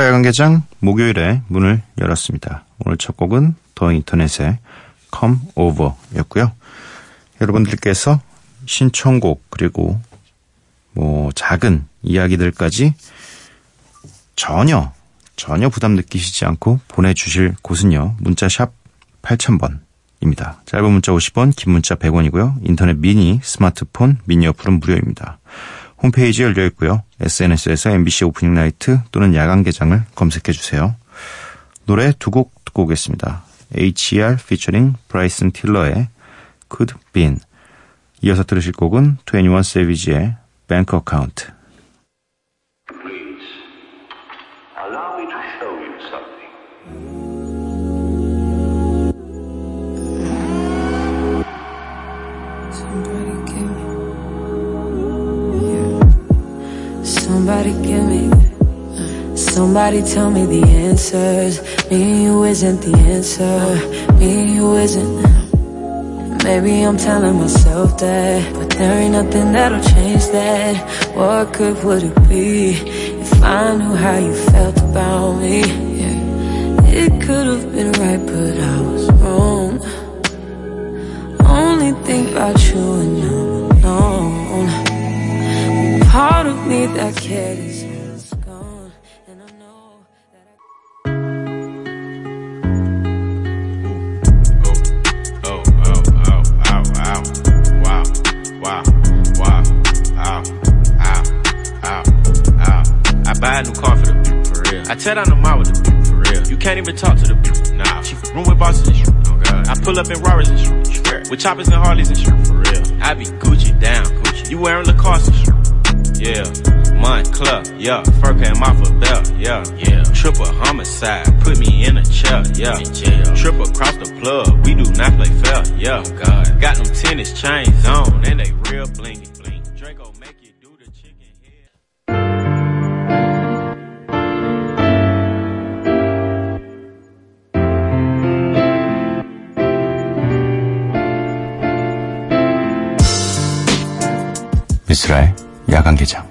야간 개장 목요일에 문을 열었습니다. 오늘 첫 곡은 더 인터넷의 Come Over였고요. 여러분들께서 신청곡 그리고 뭐 작은 이야기들까지 전혀 전혀 부담 느끼시지 않고 보내주실 곳은요. 문자샵 8000번입니다. 짧은 문자 50원, 긴 문자 100원이고요. 인터넷 미니, 스마트폰, 미니 어플은 무료입니다. 홈페이지 열려 있고요. SNS에서 MBC 오프닝 나이트 또는 야간 개장을 검색해 주세요. 노래 두 곡 듣고 오겠습니다. H.E.R. featuring 브라이슨 틸러의 Could Been 이어서 들으실 곡은 21 Savage의 Bank Account Somebody give me. Somebody tell me the answers. Me and you isn't the answer. Me and you isn't. Maybe I'm telling myself that, but there ain't nothing that'll change that. What good would it be if I knew how you felt about me? It could have been right, but I was wrong. Only think about you and I'm alone. Part of me that cared is gone, and I know that I. Oh, oh, oh, ow, ow. Wow, wow, wow, ow, ow, ow, ow. I buy a new car for the bitch, for real. I tear down the mall with the bitch, for real. You can't even talk to the bitch, nah. She room with bosses and shit, oh god. I pull up in Rarers and shit, shit. With choppers and Harleys and shit, for real. I be Gucci down, Gucci. You wearing Lacoste and shit yeah. Mont Club, yeah. Fur came off a belt, yeah. yeah. Triple homicide, put me in a chair, yeah. In Trip across the plug, we do not play fair, yeah. Oh God. Got them tennis chains on, and they real blingy. Bling. Draco make you do the chicken head. Mr. 야간 개장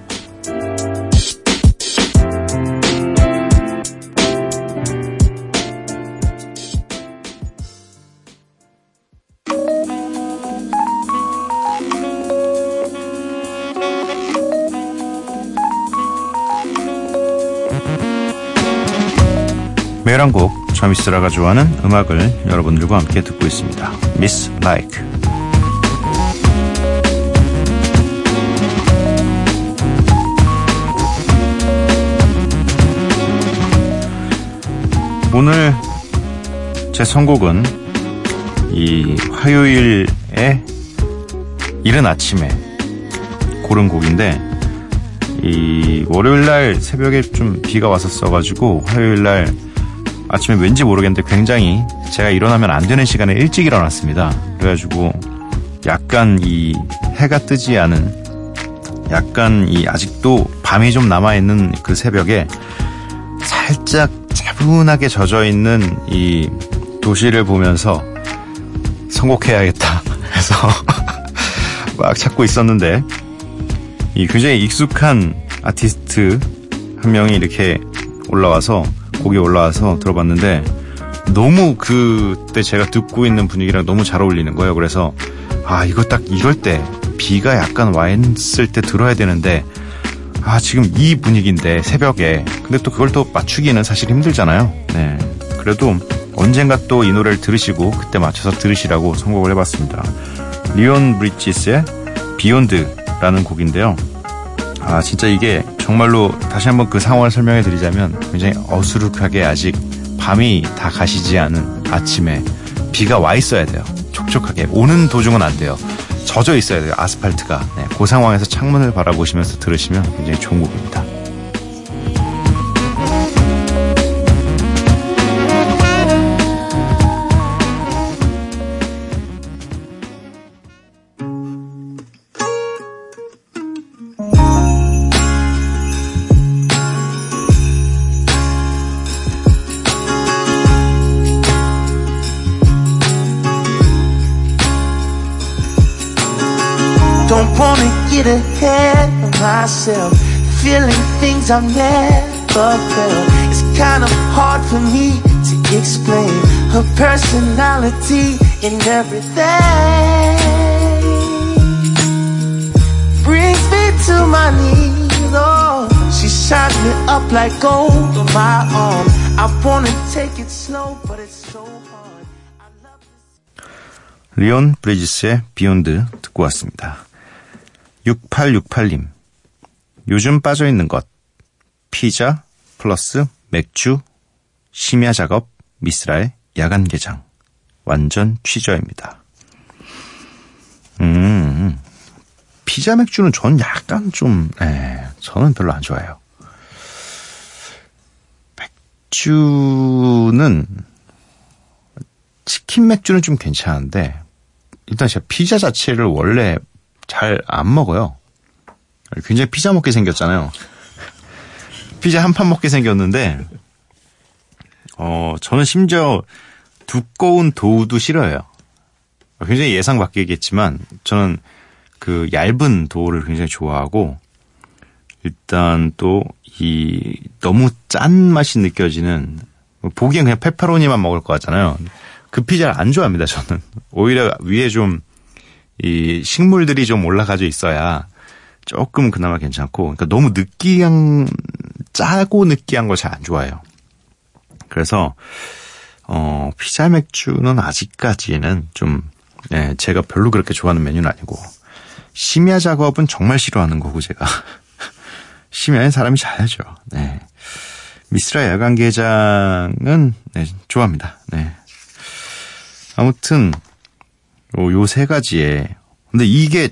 매일 한 곡, 저 미스라가 좋아하는 음악을 여러분들과 함께 듣고 있습니다. 미스 라이크 오늘 제 선곡은 이 화요일에 이른 아침에 고른 곡인데 이 월요일 날 새벽에 좀 비가 왔었어가지고 화요일 날 아침에 왠지 모르겠는데 굉장히 제가 일어나면 안 되는 시간에 일찍 일어났습니다. 그래가지고 약간 이 해가 뜨지 않은 약간 이 아직도 밤이 좀 남아있는 그 새벽에 살짝 차분하게 젖어 있는 이 도시를 보면서 선곡해야겠다 해서 막 찾고 있었는데 이 굉장히 익숙한 아티스트 한 명이 이렇게 올라와서 곡이 올라와서 들어봤는데 너무 그때 제가 듣고 있는 분위기랑 너무 잘 어울리는 거예요. 그래서 아 이거 딱 이럴 때 비가 약간 와 있을 때 들어야 되는데 아 지금 이 분위기인데 새벽에 근데 또 그걸 또 맞추기는 사실 힘들잖아요. 네 그래도 언젠가 또 이 노래를 들으시고 그때 맞춰서 들으시라고 선곡을 해봤습니다. 리온 브리지스의 비욘드라는 곡인데요. 아 진짜 이게 정말로 다시 한번 그 상황을 설명해 드리자면 굉장히 어수룩하게 아직 밤이 다 가시지 않은 아침에 비가 와 있어야 돼요. 촉촉하게 오는 도중은 안 돼요. 젖어 있어야 돼요. 아스팔트가. 네, 그 상황에서 창문을 바라보시면서 들으시면 굉장히 좋은 곡입니다. I've never felt. It's kind of hard for me to explain her personality and everything. Brings me to my knees. Oh, she shines me up like gold on my arm. I wanna take it slow, but it's so hard. 리온 브리지스의 비욘드 듣고 왔습니다. 6868님. 요즘 빠져있는 것. 피자 플러스 맥주 심야 작업 미스라의 야간 개장. 완전 취저입니다. 음. 피자 맥주는 전 약간 좀, 에, 저는 별로 안 좋아해요. 맥주는, 치킨 맥주는 좀 괜찮은데, 일단 제가 피자 자체를 원래 잘 안 먹어요. 굉장히 피자 먹게 생겼잖아요. 피자 한 판 먹게 생겼는데, 어, 저는 심지어 두꺼운 도우도 싫어해요. 굉장히 예상 밖이겠지만, 저는 그 얇은 도우를 굉장히 좋아하고, 일단 또 이 너무 짠 맛이 느껴지는, 보기엔 그냥 페퍼로니만 먹을 것 같잖아요. 그 피자를 안 좋아합니다, 저는. 오히려 위에 좀, 이 식물들이 좀 올라가져 있어야 조금 그나마 괜찮고, 그러니까 너무 느끼한, 짜고 느끼한 걸 잘 안 좋아해요. 그래서, 어, 피자 맥주는 아직까지는 좀, 네, 제가 별로 그렇게 좋아하는 메뉴는 아니고, 심야 작업은 정말 싫어하는 거고, 제가. 심야엔 사람이 자야죠. 네. 미스라 야간 개장은, 네, 좋아합니다. 네. 아무튼, 요 세 가지에. 근데 이게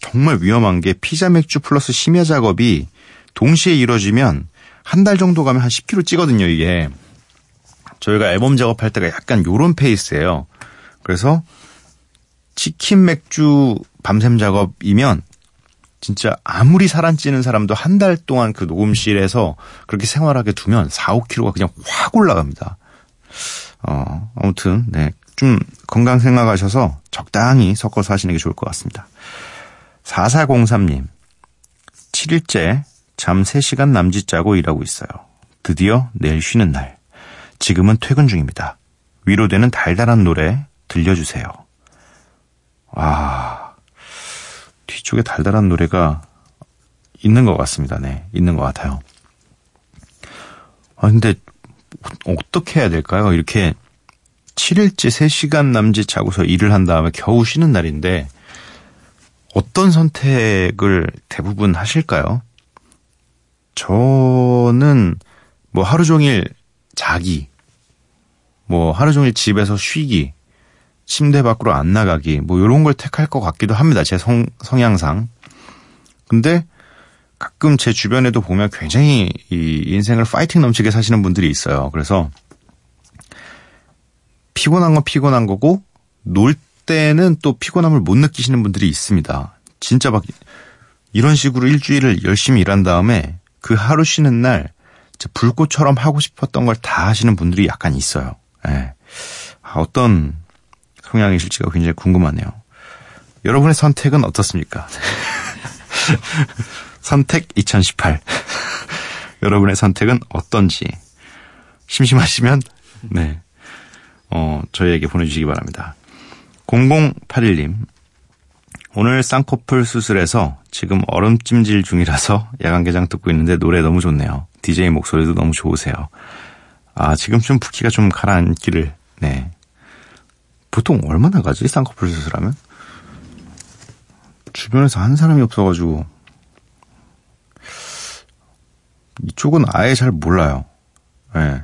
정말 위험한 게 피자 맥주 플러스 심야 작업이 동시에 이루어지면 한 달 정도 가면 한 10kg 찌거든요, 이게. 저희가 앨범 작업할 때가 약간 요런 페이스예요. 그래서 치킨 맥주 밤샘 작업이면 진짜 아무리 살 안 찌는 사람도 한 달 동안 그 녹음실에서 그렇게 생활하게 두면 4, 5kg가 그냥 확 올라갑니다. 어, 아무튼, 네. 좀 건강 생각하셔서 적당히 섞어서 하시는 게 좋을 것 같습니다. 4403님. 7일째 잠 3시간 남짓 자고 일하고 있어요. 드디어 내일 쉬는 날. 지금은 퇴근 중입니다. 위로되는 달달한 노래 들려주세요. 와, 뒤쪽에 달달한 노래가 있는 것 같습니다. 네, 있는 것 같아요. 아, 근데 어떻게 해야 될까요? 이렇게 7일째 3시간 남짓 자고서 일을 한 다음에 겨우 쉬는 날인데 어떤 선택을 대부분 하실까요? 저는 뭐 하루 종일 자기, 뭐 하루 종일 집에서 쉬기, 침대 밖으로 안 나가기, 뭐 이런 걸 택할 것 같기도 합니다. 제 성, 성향상. 근데 가끔 제 주변에도 보면 굉장히 이 인생을 파이팅 넘치게 사시는 분들이 있어요. 그래서 피곤한 건 피곤한 거고 놀 때는 또 피곤함을 못 느끼시는 분들이 있습니다. 진짜 막 이런 식으로 일주일을 열심히 일한 다음에 그 하루 쉬는 날 불꽃처럼 하고 싶었던 걸 다 하시는 분들이 약간 있어요. 예. 아, 어떤 성향이실지가 굉장히 궁금하네요. 여러분의 선택은 어떻습니까? 선택 2018. 여러분의 선택은 어떤지 심심하시면 네. 어, 저희에게 보내 주시기 바랍니다. 0081님. 오늘 쌍꺼풀 수술해서 지금 얼음찜질 중이라서 야간개장 듣고 있는데 노래 너무 좋네요. DJ 목소리도 너무 좋으세요. 아, 지금 좀 붓기가 좀 가라앉기를 네. 보통 얼마나 가지? 쌍꺼풀 수술하면? 주변에서 한 사람이 없어가지고 이쪽은 아예 잘 몰라요. 예. 네.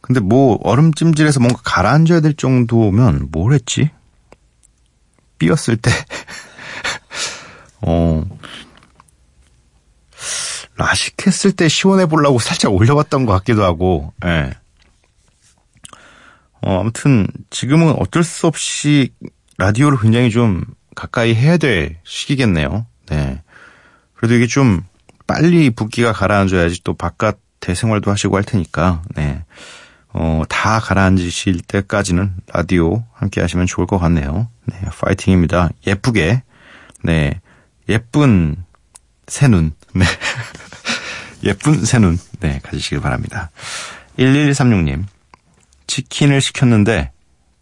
근데 뭐 얼음찜질해서 뭔가 가라앉아야 될 정도면 뭘 했지? 삐었을 때, 어, 라식 했을 때 시원해 보려고 살짝 올려봤던 것 같기도 하고, 예. 네. 어, 아무튼 지금은 어쩔 수 없이 라디오를 굉장히 좀 가까이 해야 될 시기겠네요. 네. 그래도 이게 좀 빨리 붓기가 가라앉아야지 또 바깥 대생활도 하시고 할 테니까, 네. 어, 다 가라앉으실 때까지는 라디오 함께 하시면 좋을 것 같네요. 네, 파이팅입니다. 예쁘게, 네, 예쁜 새눈, 네. 예쁜 새눈, 네, 가지시길 바랍니다. 1136님, 치킨을 시켰는데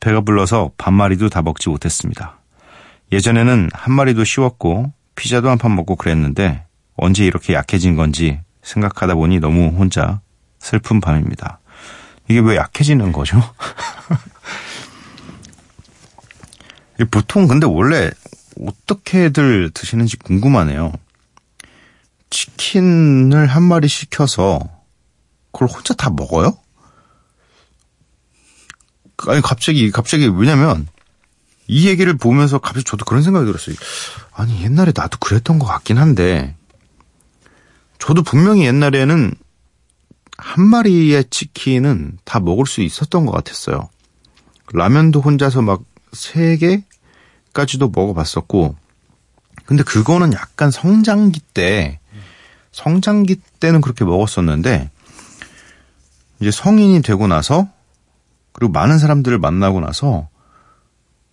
배가 불러서 반마리도 다 먹지 못했습니다. 예전에는 한 마리도 쉬웠고 피자도 한 판 먹고 그랬는데 언제 이렇게 약해진 건지 생각하다 보니 너무 혼자 슬픈 밤입니다. 이게 왜 약해지는 거죠? 보통 근데 원래 어떻게들 드시는지 궁금하네요. 치킨을 한 마리 시켜서 그걸 혼자 다 먹어요? 아니 갑자기 갑자기 왜냐면 이 얘기를 보면서 갑자기 저도 그런 생각이 들었어요. 아니 옛날에 나도 그랬던 것 같긴 한데 저도 분명히 옛날에는 한 마리의 치킨은 다 먹을 수 있었던 것 같았어요. 라면도 혼자서 막 세 개 까지도 먹어봤었고, 근데 그거는 약간 성장기 때, 성장기 때는 그렇게 먹었었는데, 이제 성인이 되고 나서, 그리고 많은 사람들을 만나고 나서,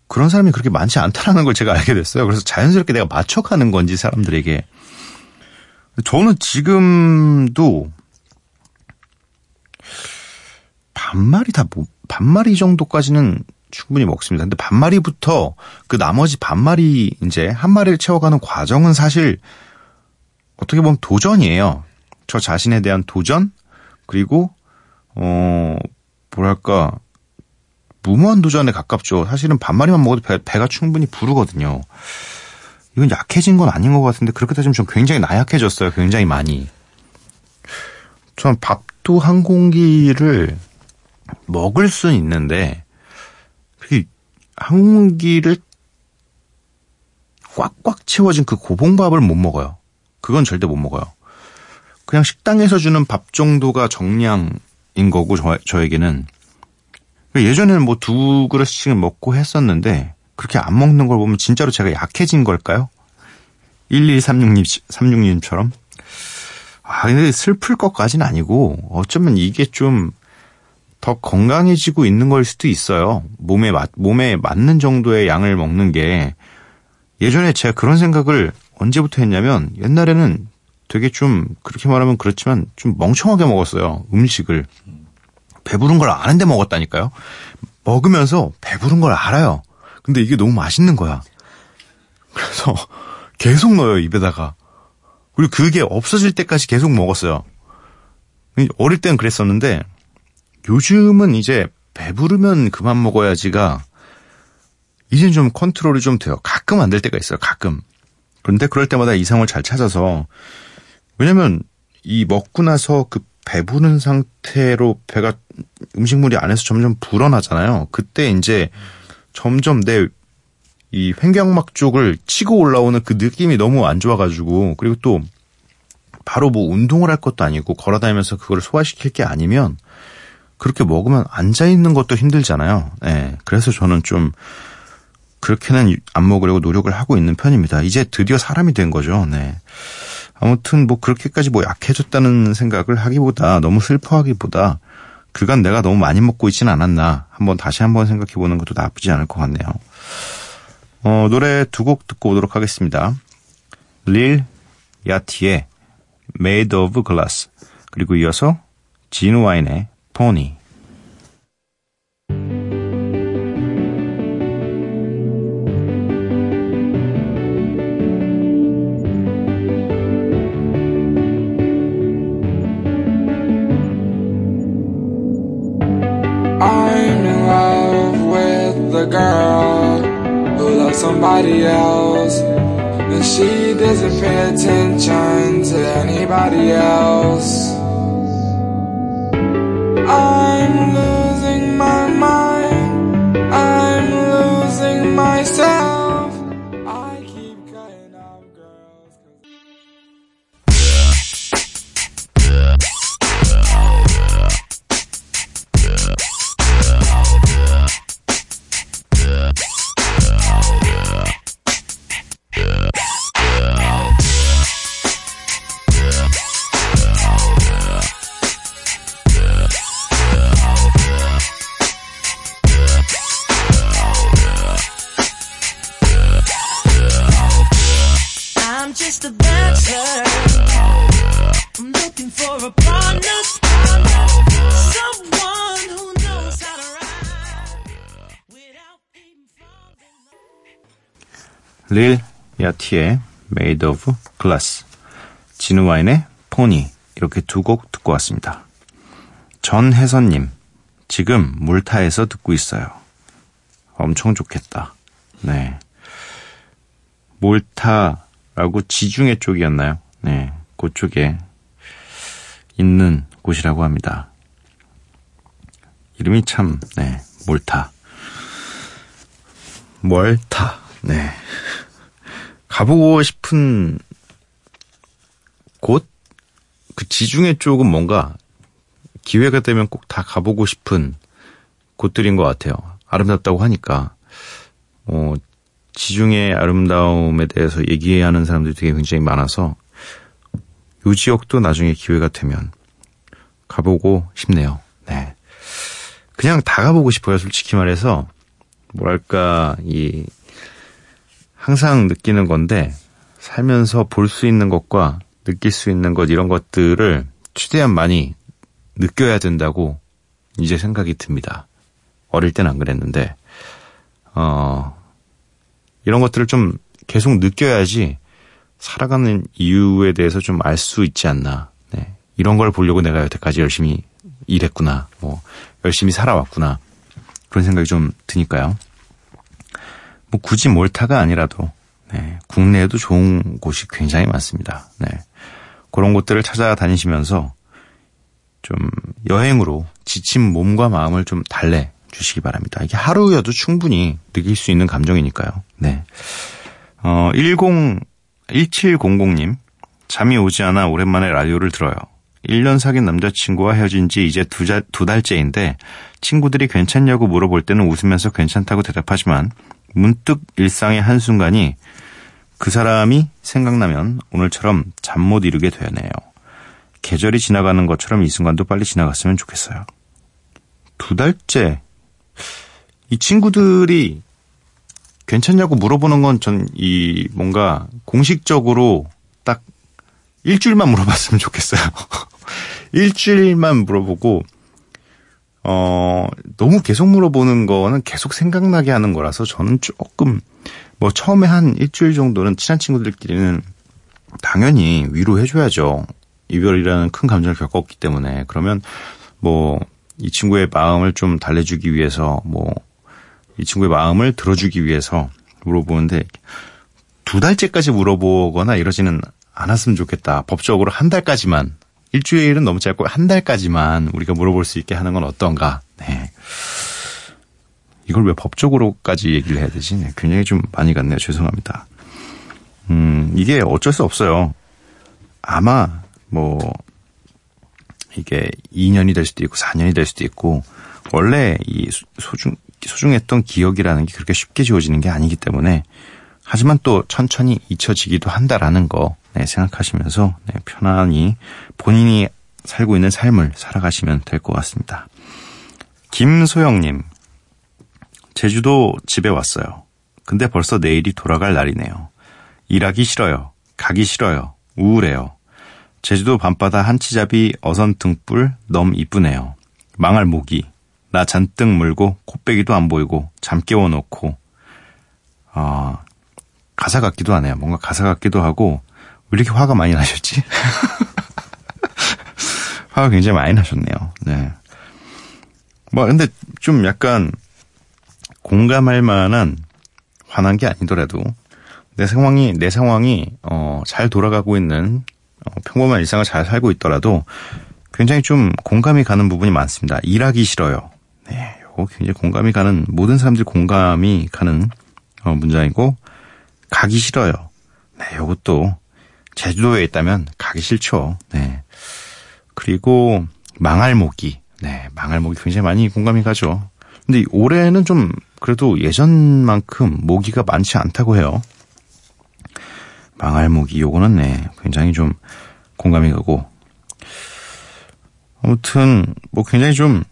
그런 사람이 그렇게 많지 않다라는 걸 제가 알게 됐어요. 그래서 자연스럽게 내가 맞춰가는 건지 사람들에게. 저는 지금도 반마리 다, 뭐, 반마리 정도까지는 충분히 먹습니다. 근데 반마리부터 그 나머지 반마리 이제 한 마리를 채워가는 과정은 사실 어떻게 보면 도전이에요. 저 자신에 대한 도전? 그리고, 어, 뭐랄까, 무모한 도전에 가깝죠. 사실은 반마리만 먹어도 배, 배가 충분히 부르거든요. 이건 약해진 건 아닌 것 같은데 그렇게 따지면 좀 굉장히 나약해졌어요. 굉장히 많이. 전 밥도 한 공기를 먹을 수는 있는데 한 공기를 꽉꽉 채워진 그 고봉밥을 못 먹어요. 그건 절대 못 먹어요. 그냥 식당에서 주는 밥 정도가 정량인 거고 저, 저에게는 예전에는 뭐 두 그릇씩은 먹고 했었는데 그렇게 안 먹는 걸 보면 진짜로 제가 약해진 걸까요? 1136님, 36님처럼? 아, 근데 슬플 것까지는 아니고 어쩌면 이게 좀 더 건강해지고 있는 걸 수도 있어요. 몸에 맞, 몸에 맞는 정도의 양을 먹는 게 예전에 제가 그런 생각을 언제부터 했냐면 옛날에는 되게 좀 그렇게 말하면 그렇지만 좀 멍청하게 먹었어요. 음식을. 배부른 걸 아는데 먹었다니까요. 먹으면서 배부른 걸 알아요. 근데 이게 너무 맛있는 거야. 그래서 계속 넣어요, 입에다가. 그리고 그게 없어질 때까지 계속 먹었어요. 어릴 땐 그랬었는데 요즘은 이제 배부르면 그만 먹어야지가 이젠 좀 컨트롤이 좀 돼요. 가끔 안 될 때가 있어요. 가끔. 그런데 그럴 때마다 이상을 잘 찾아서 왜냐면 이 먹고 나서 그 배부른 상태로 배가 음식물이 안에서 점점 불어나잖아요. 그때 이제 점점 내 이 횡격막 쪽을 치고 올라오는 그 느낌이 너무 안 좋아가지고 그리고 또 바로 뭐 운동을 할 것도 아니고 걸어다니면서 그걸 소화시킬 게 아니면 그렇게 먹으면 앉아 있는 것도 힘들잖아요. 네, 그래서 저는 좀 그렇게는 안 먹으려고 노력을 하고 있는 편입니다. 이제 드디어 사람이 된 거죠. 네. 아무튼 뭐 그렇게까지 뭐 약해졌다는 생각을 하기보다 너무 슬퍼하기보다 그간 내가 너무 많이 먹고 있지는 않았나 한번 다시 한번 생각해 보는 것도 나쁘지 않을 것 같네요. 어, 노래 두 곡 듣고 오도록 하겠습니다. 릴 야티의 Made of Glass 그리고 이어서 진 와인의 Pony I knew I girl who loves somebody else. And she doesn't pay attention to anybody else. 릴 야티의 Made of Glass, 진우와인의 포니 이렇게 두 곡 듣고 왔습니다. 전혜선님, 지금 물타에서 듣고 있어요. 엄청 좋겠다. 네. 몰타라고 지중해 쪽이었나요? 네. 그쪽에 있는 곳이라고 합니다. 이름이 참, 네. 몰타. 멀타. 네. 가보고 싶은 곳? 그 지중해 쪽은 뭔가 기회가 되면 꼭 다 가보고 싶은 곳들인 것 같아요. 아름답다고 하니까. 어, 지중해 아름다움에 대해서 얘기하는 사람들이 되게 굉장히 많아서 요 지역도 나중에 기회가 되면 가보고 싶네요. 네. 그냥 다 가보고 싶어요, 솔직히 말해서. 뭐랄까, 이, 항상 느끼는 건데, 살면서 볼 수 있는 것과 느낄 수 있는 것, 이런 것들을 최대한 많이 느껴야 된다고 이제 생각이 듭니다. 어릴 땐 안 그랬는데, 어, 이런 것들을 좀 계속 느껴야지 살아가는 이유에 대해서 좀 알 수 있지 않나. 네. 이런 걸 보려고 내가 여태까지 열심히 일했구나. 뭐, 열심히 살아왔구나. 그런 생각이 좀 드니까요. 뭐 굳이 몰타가 아니라도 네, 국내에도 좋은 곳이 굉장히 많습니다. 네. 그런 곳들을 찾아다니시면서 좀 여행으로 지친 몸과 마음을 좀 달래 주시기 바랍니다. 이게 하루여도 충분히 느낄 수 있는 감정이니까요. 네. 어, 10, 1700님, 잠이 오지 않아 오랜만에 라디오를 들어요. 1년 사귄 남자친구와 헤어진 지 이제 두, 자, 두 달째인데 친구들이 괜찮냐고 물어볼 때는 웃으면서 괜찮다고 대답하지만 문득 일상의 한순간이 그 사람이 생각나면 오늘처럼 잠 못 이루게 되네요. 계절이 지나가는 것처럼 이 순간도 빨리 지나갔으면 좋겠어요. 두 달째 이 친구들이 괜찮냐고 물어보는 건 전 이 뭔가 공식적으로 딱 일주일만 물어봤으면 좋겠어요. 일주일만 물어보고 어 너무 계속 물어보는 거는 계속 생각나게 하는 거라서 저는 조금 뭐 처음에 한 일주일 정도는 친한 친구들끼리는 당연히 위로해줘야죠. 이별이라는 큰 감정을 겪었기 때문에 그러면 뭐 이 친구의 마음을 좀 달래주기 위해서 뭐 이 친구의 마음을 들어주기 위해서 물어보는데 두 달째까지 물어보거나 이러지는 않았으면 좋겠다. 법적으로 한 달까지만 일주일은 너무 짧고 한 달까지만 우리가 물어볼 수 있게 하는 건 어떤가. 네. 이걸 왜 법적으로까지 얘기를 해야 되지? 네, 굉장히 좀 많이 갔네요. 죄송합니다. 음, 이게 어쩔 수 없어요. 아마 뭐 이게 2년이 될 수도 있고 4년이 될 수도 있고 원래 이 소중 소중했던 기억이라는 게 그렇게 쉽게 지워지는 게 아니기 때문에 하지만 또 천천히 잊혀지기도 한다라는 거 네, 생각하시면서 네, 편안히 본인이 살고 있는 삶을 살아가시면 될 것 같습니다. 김소영님, 제주도 집에 왔어요. 근데 벌써 내일이 돌아갈 날이네요. 일하기 싫어요. 가기 싫어요. 우울해요. 제주도 밤바다 한치잡이 어선 등불 너무 이쁘네요. 망할 모기. 나 잔뜩 물고 코빼기도 안 보이고 잠 깨워놓고 아 가사 같기도 하네요. 뭔가 가사 같기도 하고 왜 이렇게 화가 많이 나셨지? 화가 굉장히 많이 나셨네요. 네. 뭐 근데 좀 약간 공감할 만한 화난 게 아니더라도 내 상황이 내 상황이 어, 잘 돌아가고 있는 어, 평범한 일상을 잘 살고 있더라도 굉장히 좀 공감이 가는 부분이 많습니다. 일하기 싫어요. 네, 요거 굉장히 공감이 가는 모든 사람들이 공감이 가는 어, 문장이고 가기 싫어요. 네, 요것도 제주도에 있다면 가기 싫죠. 네. 그리고 망할 모기. 네, 망할 모기 굉장히 많이 공감이 가죠. 근데 올해는 좀 그래도 예전만큼 모기가 많지 않다고 해요. 망할 모기 요거는 네, 굉장히 좀 공감이 가고 아무튼 뭐 굉장히 좀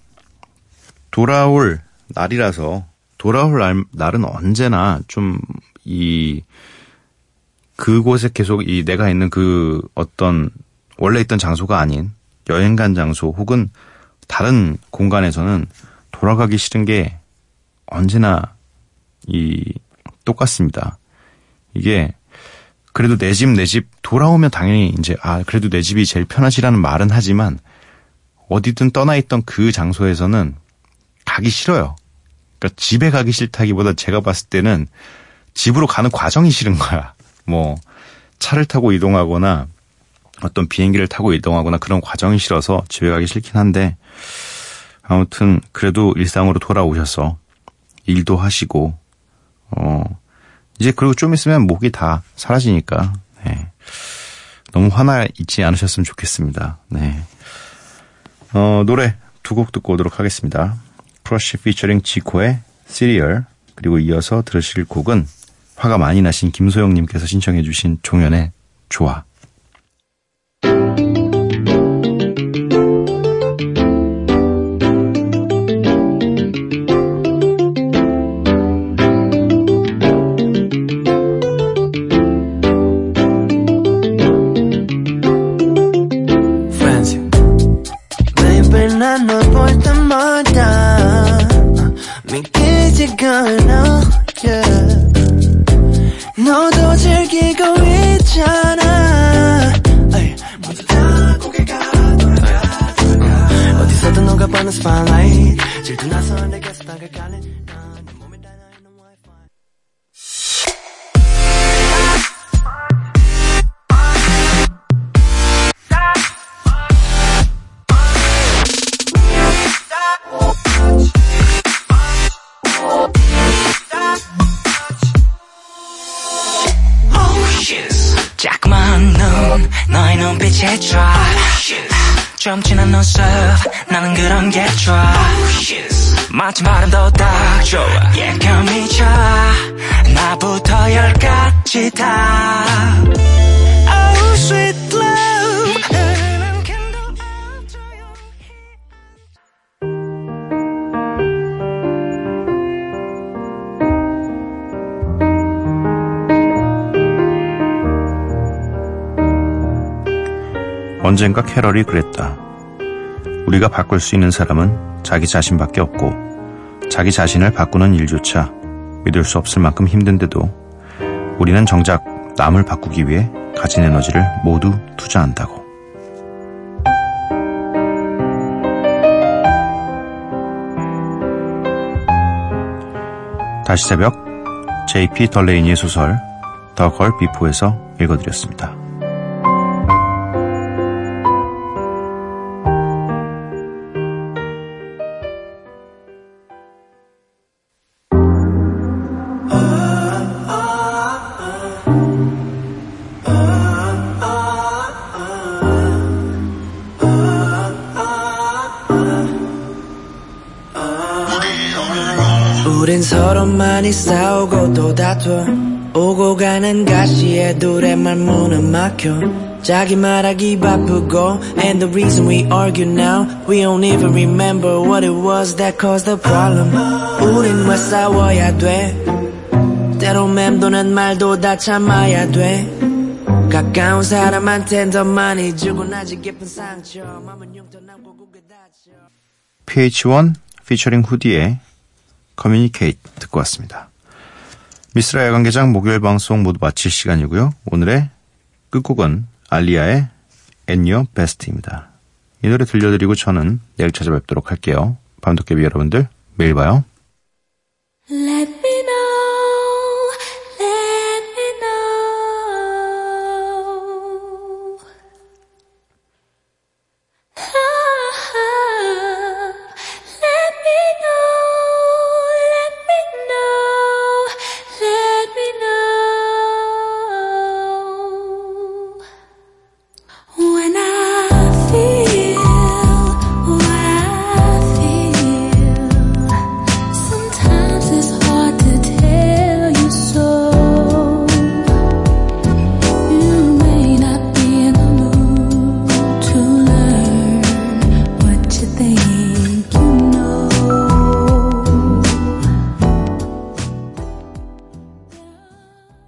돌아올 날이라서 돌아올 날, 날은 언제나 좀이 그곳에 계속 이 내가 있는 그 어떤 원래 있던 장소가 아닌 여행 간 장소 혹은 다른 공간에서는 돌아가기 싫은 게 언제나 이 똑같습니다. 이게 그래도 내 집 내 집 돌아오면 당연히 이제 아 그래도 내 집이 제일 편하시라는 말은 하지만 어디든 떠나 있던 그 장소에서는 가기 싫어요. 그러니까 집에 가기 싫다기보다 제가 봤을 때는 집으로 가는 과정이 싫은 거야. 뭐 차를 타고 이동하거나 어떤 비행기를 타고 이동하거나 그런 과정이 싫어서 집에 가기 싫긴 한데 아무튼 그래도 일상으로 돌아오셔서 일도 하시고 어 이제 그리고 좀 있으면 목이 다 사라지니까 네. 너무 화나 있지 않으셨으면 좋겠습니다. 네. 어, 노래 두 곡 듣고 오도록 하겠습니다. 크러쉬 피처링 지코의 시리얼 그리고 이어서 들으실 곡은 화가 많이 나신 김소영님께서 신청해 주신 종현의 좋아 drive 마치 바람도 딱. 좋아. 예감 미쳐 나부터 열까지 다. Oh sweet love. 언젠가 캐럴이 그랬다. 우리가 바꿀 수 있는 사람은 자기 자신밖에 없고 자기 자신을 바꾸는 일조차 믿을 수 없을 만큼 힘든데도 우리는 정작 남을 바꾸기 위해 가진 에너지를 모두 투자한다고. 다시 새벽 JP 덜레이니의 소설 더 걸 비포에서 읽어드렸습니다. 우린 서로 많이 싸우고 또 다퉈 오고 가는 가시에 둘의 말문은 막혀 자기 말하기 바쁘고 And the reason we argue now We don't even remember what it was that caused the problem. 우린 왜 싸워야 돼. 때로 맴도는 말도 다 참아야 돼. 가까운 사람한텐 더 많이 주고 나지 깊은 상처. 맘은 흉터 남고 고개 다쳐. PH1 피처링 후디의 커뮤니케이트 듣고 왔습니다. 미스라 야간개장 목요일 방송 모두 마칠 시간이고요. 오늘의 끝곡은 알리아의 And Your Best입니다. 이 노래 들려드리고 저는 내일 찾아뵙도록 할게요. 밤도깨비 여러분들 매일 봐요.